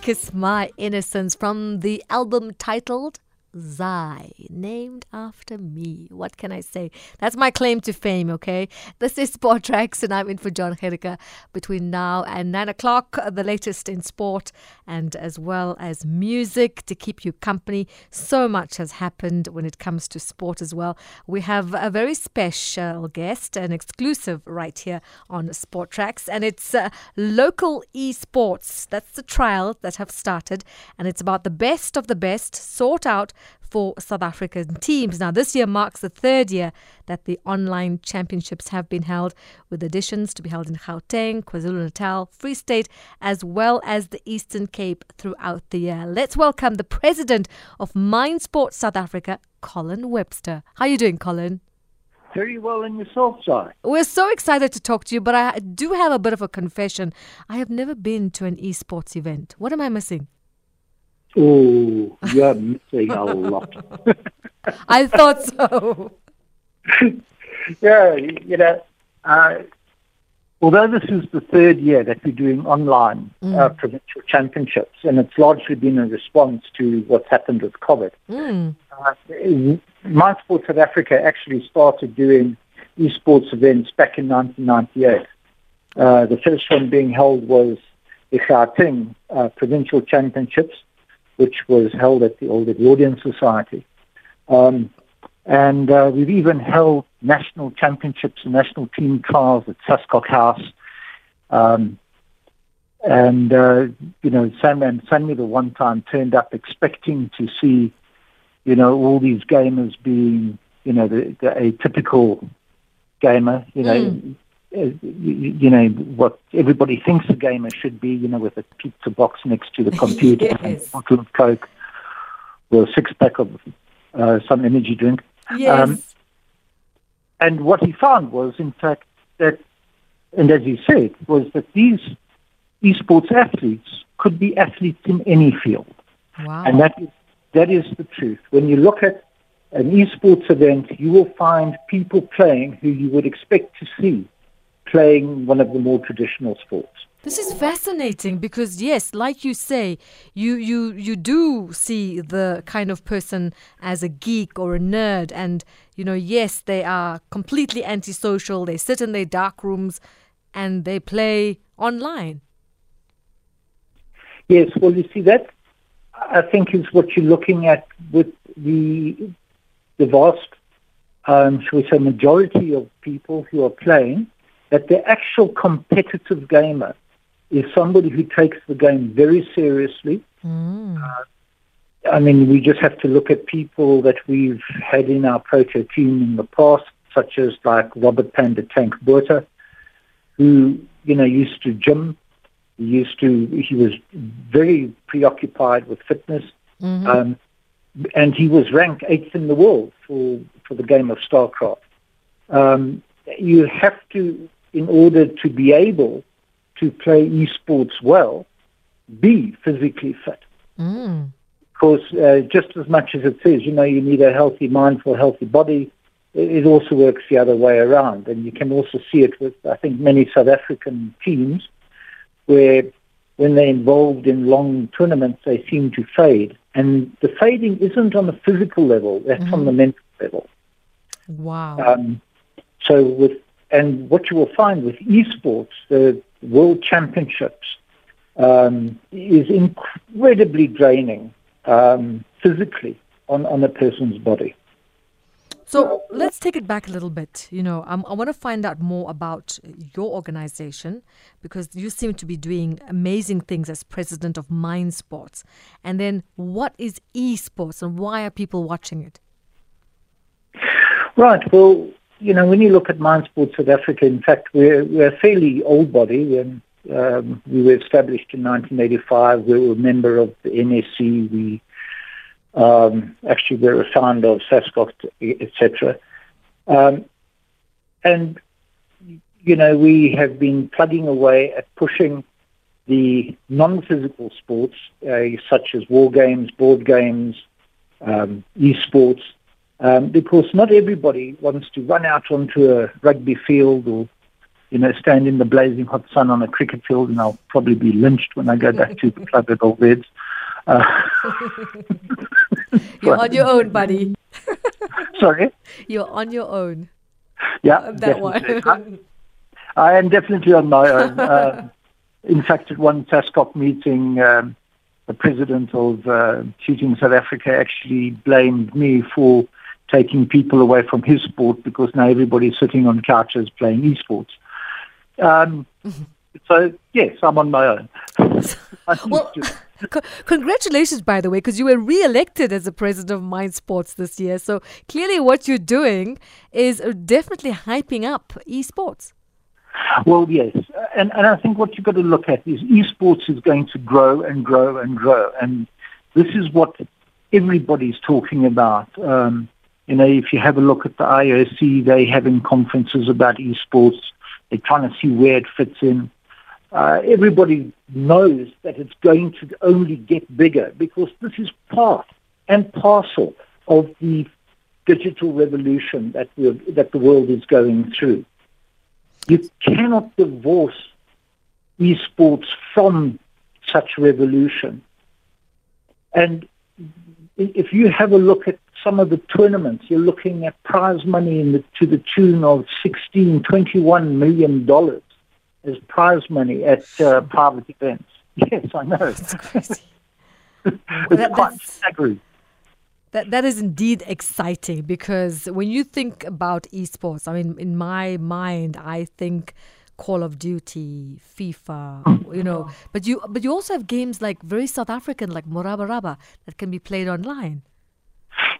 Kiss My Innocence from the album titled Zai, named after me. What can I say? That's my claim to fame, okay? This is Sport Tracks, and I'm in for John Gericke between now and 9 o'clock. The latest in sport and as well as music to keep you company. So much has happened when it comes to sport as well. We have a very special guest, an exclusive right here on Sport Tracks, and it's uh, local esports. That's the trial that have started, and it's about the best of the best sought out for South African teams. Now, this year marks the third year that the online championships have been held, with editions to be held in Gauteng, KwaZulu Natal, Free State, as well as the Eastern Cape throughout the year. Let's welcome the president of Mind Sports South Africa, Colin Webster. How are you doing, Colin? Very well in yourself, Si. We're so excited to talk to you, but I do have a bit of a confession. I have never been to an esports event. What am I missing? Oh, you're missing a lot. I thought so. yeah, you know, uh, although this is the third year that we're doing online mm. uh, provincial championships, and it's largely been a response to what's happened with COVID. Mm. Uh, Mind Sports South Africa actually started doing esports events back in 1998. Uh, the first one being held was the Gauteng uh, Provincial Championships which was held at the Old Edwardian Society. Um, and uh, we've even held national championships and national team trials at SASCOC House. Um, and, uh, you know, Sam and Sammy the one time turned up expecting to see, you know, all these gamers being, you know, the, the a typical gamer, you know, mm. Uh, you, know, what everybody thinks a gamer should be, you know, with a pizza box next to the computer yes. and a bottle of Coke or a six pack of uh, some energy drink. Yes. Um, and what he found was, in fact, that, and as he said, was that these esports athletes could be athletes in any field. Wow. And that is, that is the truth. When you look at an esports event, you will find people playing who you would expect to see playing one of the more traditional sports. This is fascinating because yes, like you say, you you you do see the kind of person as a geek or a nerd and you know, yes, they are completely antisocial. They sit in their dark rooms and they play online. Yes, well you see that I think is what you're looking at with the the vast um, shall we say majority of people who are playing that the actual competitive gamer is somebody who takes the game very seriously. Mm. Uh, I mean, we just have to look at people that we've had in our Protea team in the past, such as like Robert Panda Tank Botha, who, you know, used to gym. He used to, he was very preoccupied with fitness. Mm-hmm. Um, and he was ranked eighth in the world for, for the game of StarCraft. Um, you have to in order to be able to play esports well, be physically fit. Mm. Because uh, just as much as it says, you know, you need a healthy mind for a healthy body, it also works the other way around. And you can also see it with, I think, many South African teams where when they're involved in long tournaments, they seem to fade. And the fading isn't on the physical level, that's mm-hmm. on the mental level. Wow. Um, so with and what you will find with esports, the world championships, um, is incredibly draining um, physically on, on a person's body. So let's take it back a little bit. You know, i want to find out more about your organization because you seem to be doing amazing things as president of Mind Sports. And then, what is esports and why are people watching it? Right. Well, you know, when you look at Mind Sports South Africa, in fact, we're, we're a fairly old body. And, um, we were established in 1985. We were a member of the NSC. We um, actually were a founder of SASCOC, etc. Um, and, you know, we have been plugging away at pushing the non-physical sports, uh, such as war games, board games, um, esports, um, because not everybody wants to run out onto a rugby field or you know, stand in the blazing hot sun on a cricket field, and I'll probably be lynched when I go back to the club at Old Reds. Uh, You're on your own, buddy. sorry? You're on your own. Yeah, that one. I, I am definitely on my own. Uh, in fact, at one SASCOC meeting, um, the president of uh, Shooting South Africa actually blamed me for taking people away from his sport because now everybody's sitting on couches playing esports. Um, so, yes, I'm on my own. well, c- congratulations, by the way, because you were re-elected as the president of Mind Sports this year. So clearly, what you're doing is definitely hyping up esports. Well, yes, and and I think what you've got to look at is esports is going to grow and grow and grow, and this is what everybody's talking about. Um, you know, if you have a look at the IOC, they having conferences about esports. They're trying to see where it fits in. Uh, everybody knows that it's going to only get bigger because this is part and parcel of the digital revolution that that the world is going through. You cannot divorce esports from such revolution. And if you have a look at some of the tournaments, you're looking at prize money the, to the tune of 16, 21 million dollars as prize money at uh, private events. Yes, I know. That's crazy. it's that, quite staggering. That, that is indeed exciting because when you think about esports, I mean, in my mind, I think Call of Duty, FIFA, you know, but you but you also have games like very South African, like Morabaraba, that can be played online.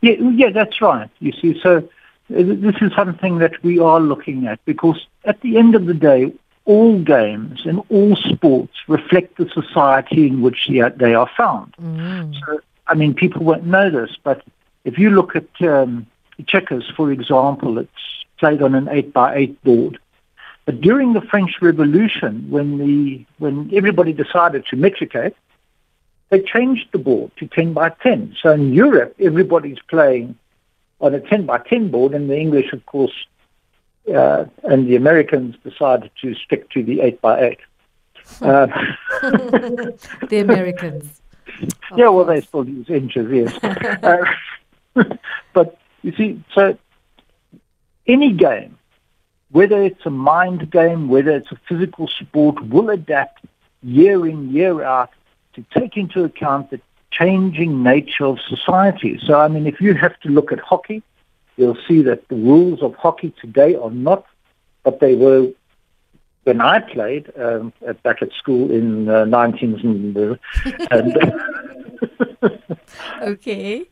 Yeah, yeah, that's right. You see, so uh, this is something that we are looking at because at the end of the day, all games and all sports reflect the society in which they are found. Mm. So, I mean, people won't know this, but if you look at um, checkers, for example, it's played on an 8 by 8 board. But during the French Revolution, when, the, when everybody decided to metricate, they changed the board to 10 by 10. So in Europe, everybody's playing on a 10 by 10 board, and the English, of course, uh, and the Americans decided to stick to the 8 by 8. Uh, the Americans. yeah, well, they still use inches, yes. uh, but you see, so any game, whether it's a mind game, whether it's a physical sport, will adapt year in, year out to take into account the changing nature of society. So, I mean, if you have to look at hockey, you'll see that the rules of hockey today are not what they were when I played um, at, back at school in uh, 19s and, uh, and okay.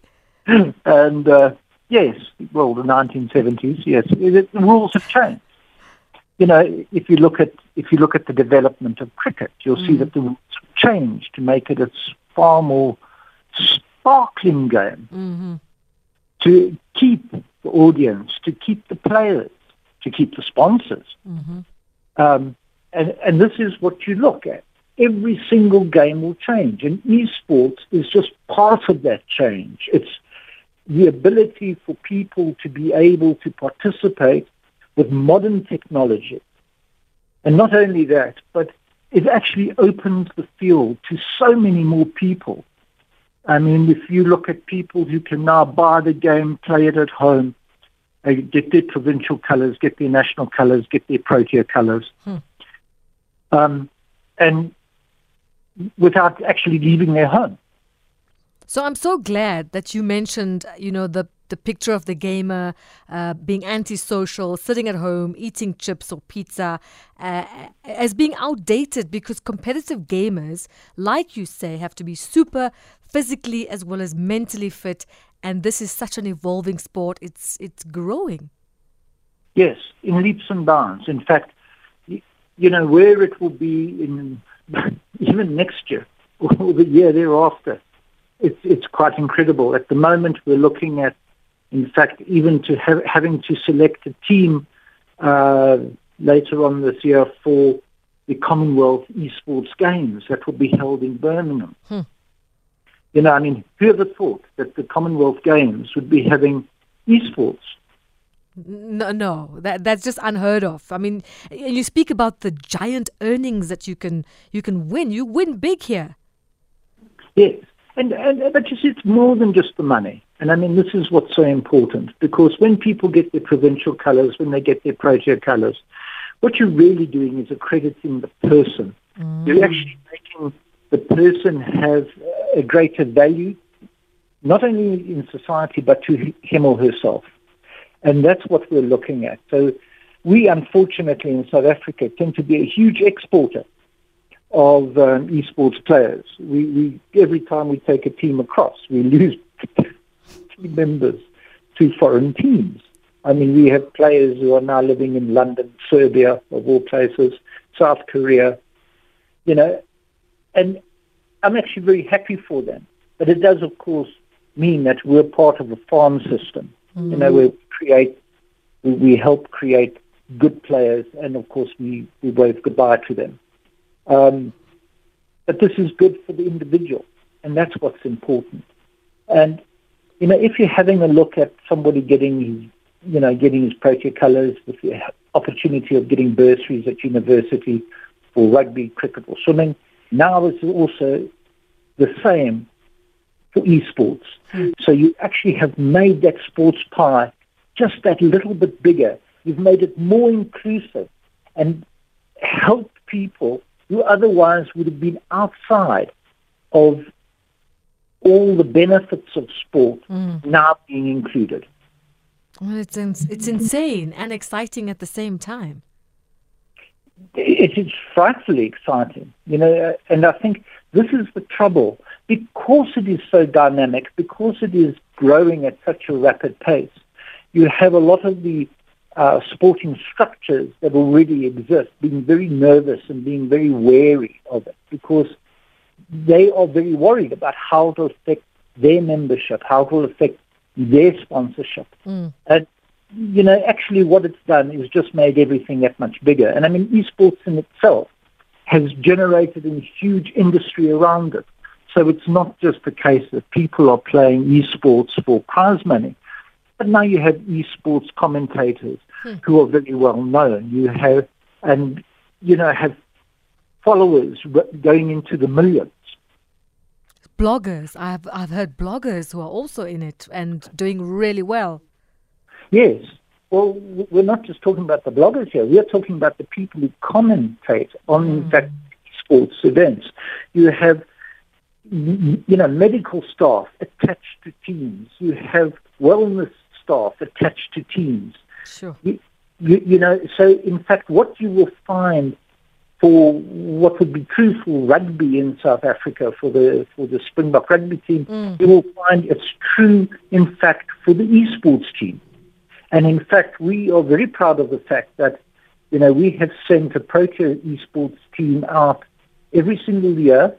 And uh, yes, well, the 1970s. Yes, the rules have changed. You know, if you look at if you look at the development of cricket, you'll mm. see that the changed to make it a far more sparkling game. Mm-hmm. To keep the audience, to keep the players, to keep the sponsors. Mm-hmm. Um, and, and this is what you look at. Every single game will change, and esports is just part of that change. It's the ability for people to be able to participate with modern technology. And not only that, but it actually opens the field to so many more people. I mean, if you look at people who can now buy the game, play it at home, uh, get their provincial colours, get their national colours, get their Protea colours, hmm. um, and without actually leaving their home. So I'm so glad that you mentioned, you know, the the picture of the gamer uh, being antisocial, sitting at home, eating chips or pizza, uh, as being outdated because competitive gamers, like you say, have to be super physically as well as mentally fit. And this is such an evolving sport. It's it's growing. Yes, in leaps and bounds. In fact, you know where it will be in even next year or the year thereafter. It's it's quite incredible. At the moment, we're looking at, in fact, even to have, having to select a team uh, later on this year for the Commonwealth Esports Games that will be held in Birmingham. Hmm. You know, I mean, who ever thought that the Commonwealth Games would be having esports? No, no, that that's just unheard of. I mean, you speak about the giant earnings that you can you can win. You win big here. Yes, and and but you see, it's more than just the money. And I mean, this is what's so important because when people get their provincial colours, when they get their protea colours, what you're really doing is accrediting the person. Mm. You're actually making the person have a greater value, not only in society but to him or herself. And that's what we're looking at. So we, unfortunately, in South Africa, tend to be a huge exporter of um, esports players. We, we, every time we take a team across, we lose team members to foreign teams. I mean, we have players who are now living in London, Serbia, of all places, South Korea, you know, and I'm actually very happy for them. But it does, of course, mean that we're part of a farm system. Mm-hmm. You know, mm. we create, we, we, help create good players, and of course, we, we wave goodbye to them. Um, but this is good for the individual, and that's what's important. And you know, if you're having a look at somebody getting his, you know, getting his protea colours with the opportunity of getting bursaries at university for rugby, cricket, or swimming, now it's also the same for esports. Mm. So you actually have made that sports pie just that little bit bigger. You've made it more inclusive and helped people who otherwise would have been outside of all the benefits of sport mm. now being included. Well, it's it's insane and exciting at the same time. It is frightfully exciting, you know, and I think this is the trouble because it is so dynamic, because it is growing at such a rapid pace. You have a lot of the uh, sporting structures that already exist being very nervous and being very wary of it because they are very worried about how it will affect their membership, how it will affect their sponsorship. Mm. And, you know, actually what it's done is just made everything that much bigger. And I mean, esports in itself has generated a huge industry around it. So it's not just the case that people are playing esports for prize money. Now you have esports commentators hmm. who are very well known. You have, and, you know, have followers going into the millions. Bloggers. I've, I've heard bloggers who are also in it and doing really well. Yes. Well, we're not just talking about the bloggers here. We're talking about the people who commentate on, mm. in fact, sports events. You have, you know, medical staff attached to teams. You have wellness staff attached to teams. Sure. You, you, you know, so in fact, what you will find for what would be true for rugby in South Africa, for the for the Springbok rugby team, mm. you will find it's true, in fact, for the esports team. And in fact, we are very proud of the fact that, you know, we have sent a Protea esports team out every single year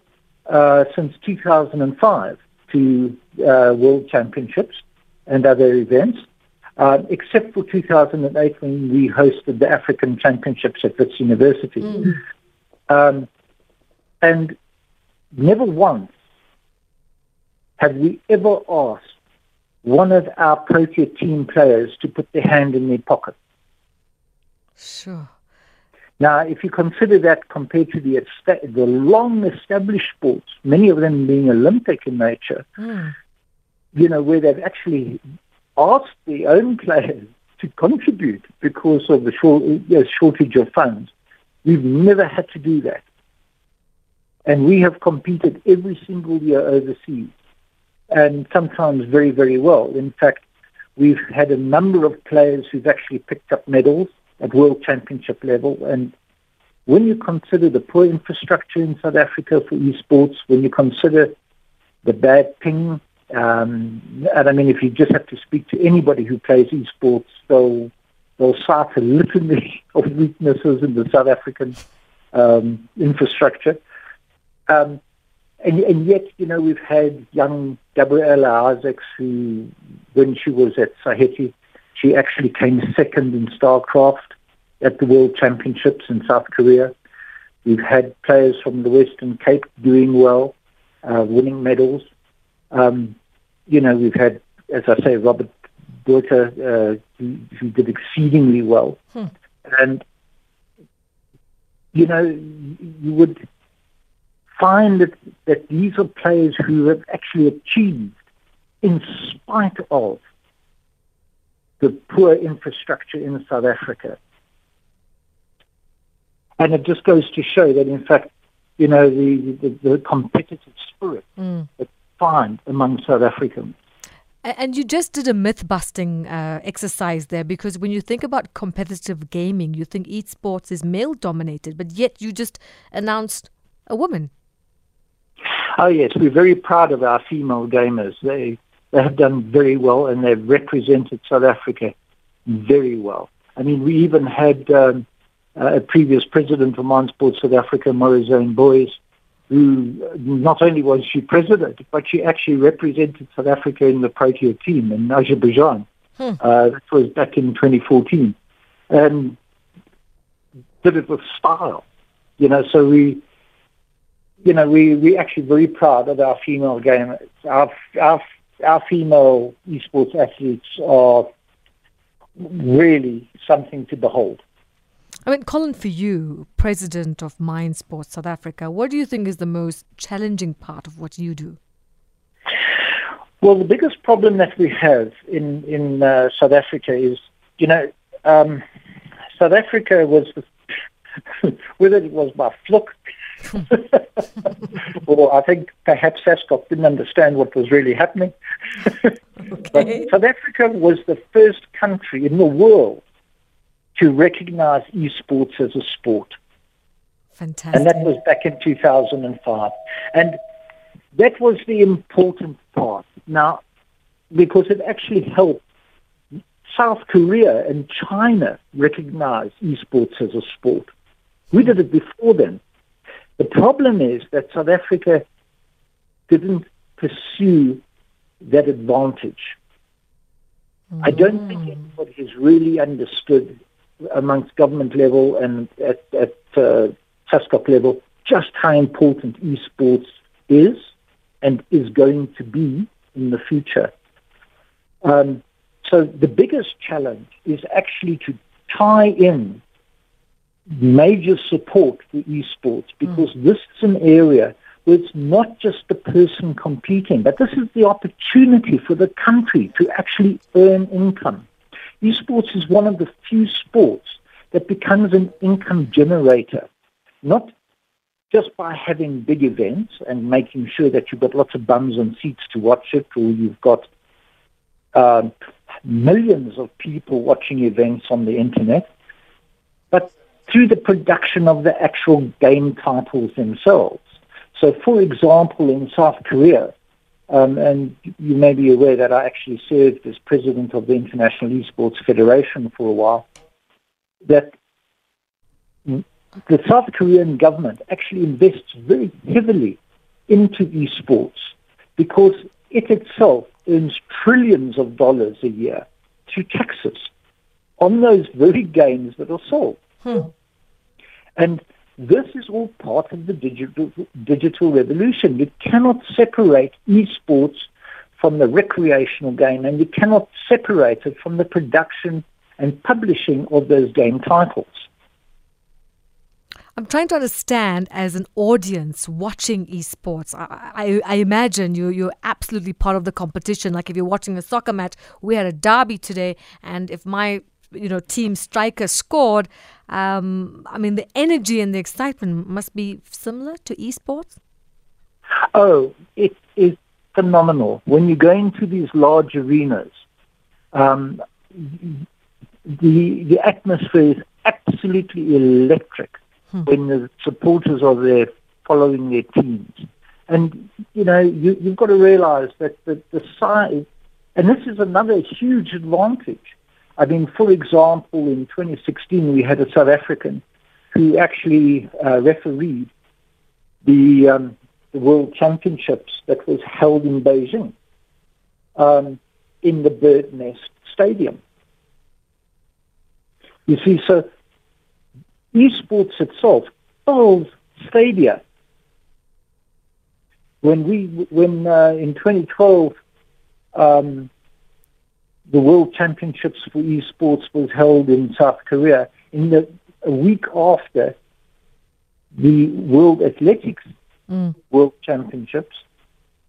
uh, since 2005 to uh, World Championships and other events, uh, except for 2008 when we hosted the African Championships at Wits University. Mm. Um, and never once have we ever asked one of our Protea team players to put their hand in their pocket. Sure. Now, if you consider that compared to the the long established sports, many of them being Olympic in nature, mm. You know, where they've actually asked their own players to contribute because of the short, shortage of funds, we've never had to do that. And we have competed every single year overseas and sometimes very, very well. In fact, we've had a number of players who've actually picked up medals at World Championship level. And when you consider the poor infrastructure in South Africa for esports, when you consider the bad ping, um, and I mean, if you just have to speak to anybody who plays esports, they'll they'll cite a litany of weaknesses in the South African um, infrastructure. Um, and, and yet, you know, we've had young Gabriella Isaacs who, when she was at Saheti, she actually came second in StarCraft at the World Championships in South Korea. We've had players from the Western Cape doing well, uh, winning medals. Um, you know, we've had, as I say, Robert Botha, uh, who, who, did exceedingly well. Hmm. And, you know, you would find that, that these are players who have actually achieved, in spite of the poor infrastructure in South Africa. And it just goes to show that, in fact, you know, the, the, the competitive spirit mm. that find among South Africans. And you just did a myth busting uh, exercise there because when you think about competitive gaming, you think esports is male dominated, but yet you just announced a woman. Oh, yes. We're very proud of our female gamers. They, they have done very well and they've represented South Africa very well. I mean, we even had um, a previous president of Mind Sports South Africa, Morizane Boys, who not only was she president, but she actually represented South Africa in the Protea team in Azerbaijan. Hmm. Uh, that was back in 2014. And did it with style. You know, so we, you know, we, we actually very proud of our female gamers. Our, our, our female esports athletes are really something to behold. I mean, Colin, for you, president of Mind Sports South Africa, what do you think is the most challenging part of what you do? Well, the biggest problem that we have in in uh, South Africa is, you know, um, South Africa was, whether it was by fluke, or I think perhaps SASCOC didn't understand what was really happening. okay. But South Africa was the first country in the world to recognize esports as a sport. Fantastic. And that was back in 2005. And that was the important part. Now, because it actually helped South Korea and China recognize esports as a sport. We did it before then. The problem is that South Africa didn't pursue that advantage. Mm. I don't think mm. anybody has really understood amongst government level and at, at uh, level just how important esports is and is going to be in the future. Um, so the biggest challenge is actually to tie in major support for esports because mm. this is an area where it's not just the person competing, but this is the opportunity for the country to actually earn income. Esports is one of the few sports that becomes an income generator, not just by having big events and making sure that you've got lots of bums and seats to watch it, or you've got um, millions of people watching events on the internet, but through the production of the actual game titles themselves. So, for example, in South Korea, um, and you may be aware that I actually served as president of the International Esports Federation for a while, that the South Korean government actually invests very heavily into esports because it itself earns trillions of dollars a year through taxes on those very games that are sold. Hmm. And this is all part of the digital, digital revolution. You cannot separate esports from the recreational game, and you cannot separate it from the production and publishing of those game titles. I'm trying to understand as an audience watching esports. I, I, I, imagine you you're absolutely part of the competition. Like if you're watching a soccer match, we had a derby today, and if my you know team striker scored, um, I mean the energy and the excitement must be similar to esports. Oh, it is phenomenal when you go into these large arenas. Um, the the atmosphere is absolutely electric hmm. when the supporters are there following their teams. And you know you, you've got to realise that the, the size, and this is another huge advantage. I mean, for example, in 2016, we had a South African who actually uh, refereed the, um, the World Championships that was held in Beijing um, in the Bird Nest Stadium. You see, so esports itself fills stadia. When we, when uh, in 2012, um, the World Championships for esports was held in South Korea, in the a week after the World Athletics Mm. World Championships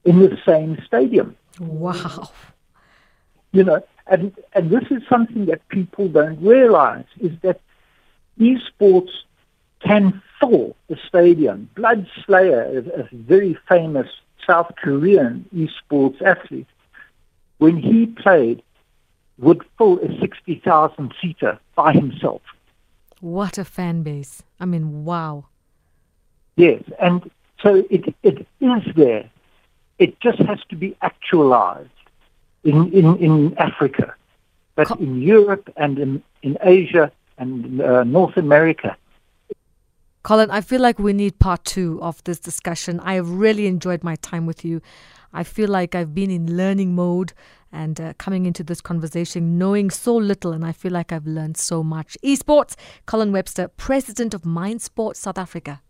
in the same stadium. Wow. You know, and and this is something that people don't realize is that esports can fill the stadium. Blood Slayer, a, a very famous South Korean esports athlete, when he played, would fill a 60,000 seater by himself. What a fan base. I mean, wow. Yes, and so it, it is there. It just has to be actualized in, in, in Africa. But Co- in Europe and in, in Asia and uh, North America, Colin, I feel like we need part two of this discussion. I have really enjoyed my time with you. I feel like I've been in learning mode and uh, coming into this conversation knowing so little, and I feel like I've learned so much. Esports, Colin Webster, President of Mind Sports South Africa.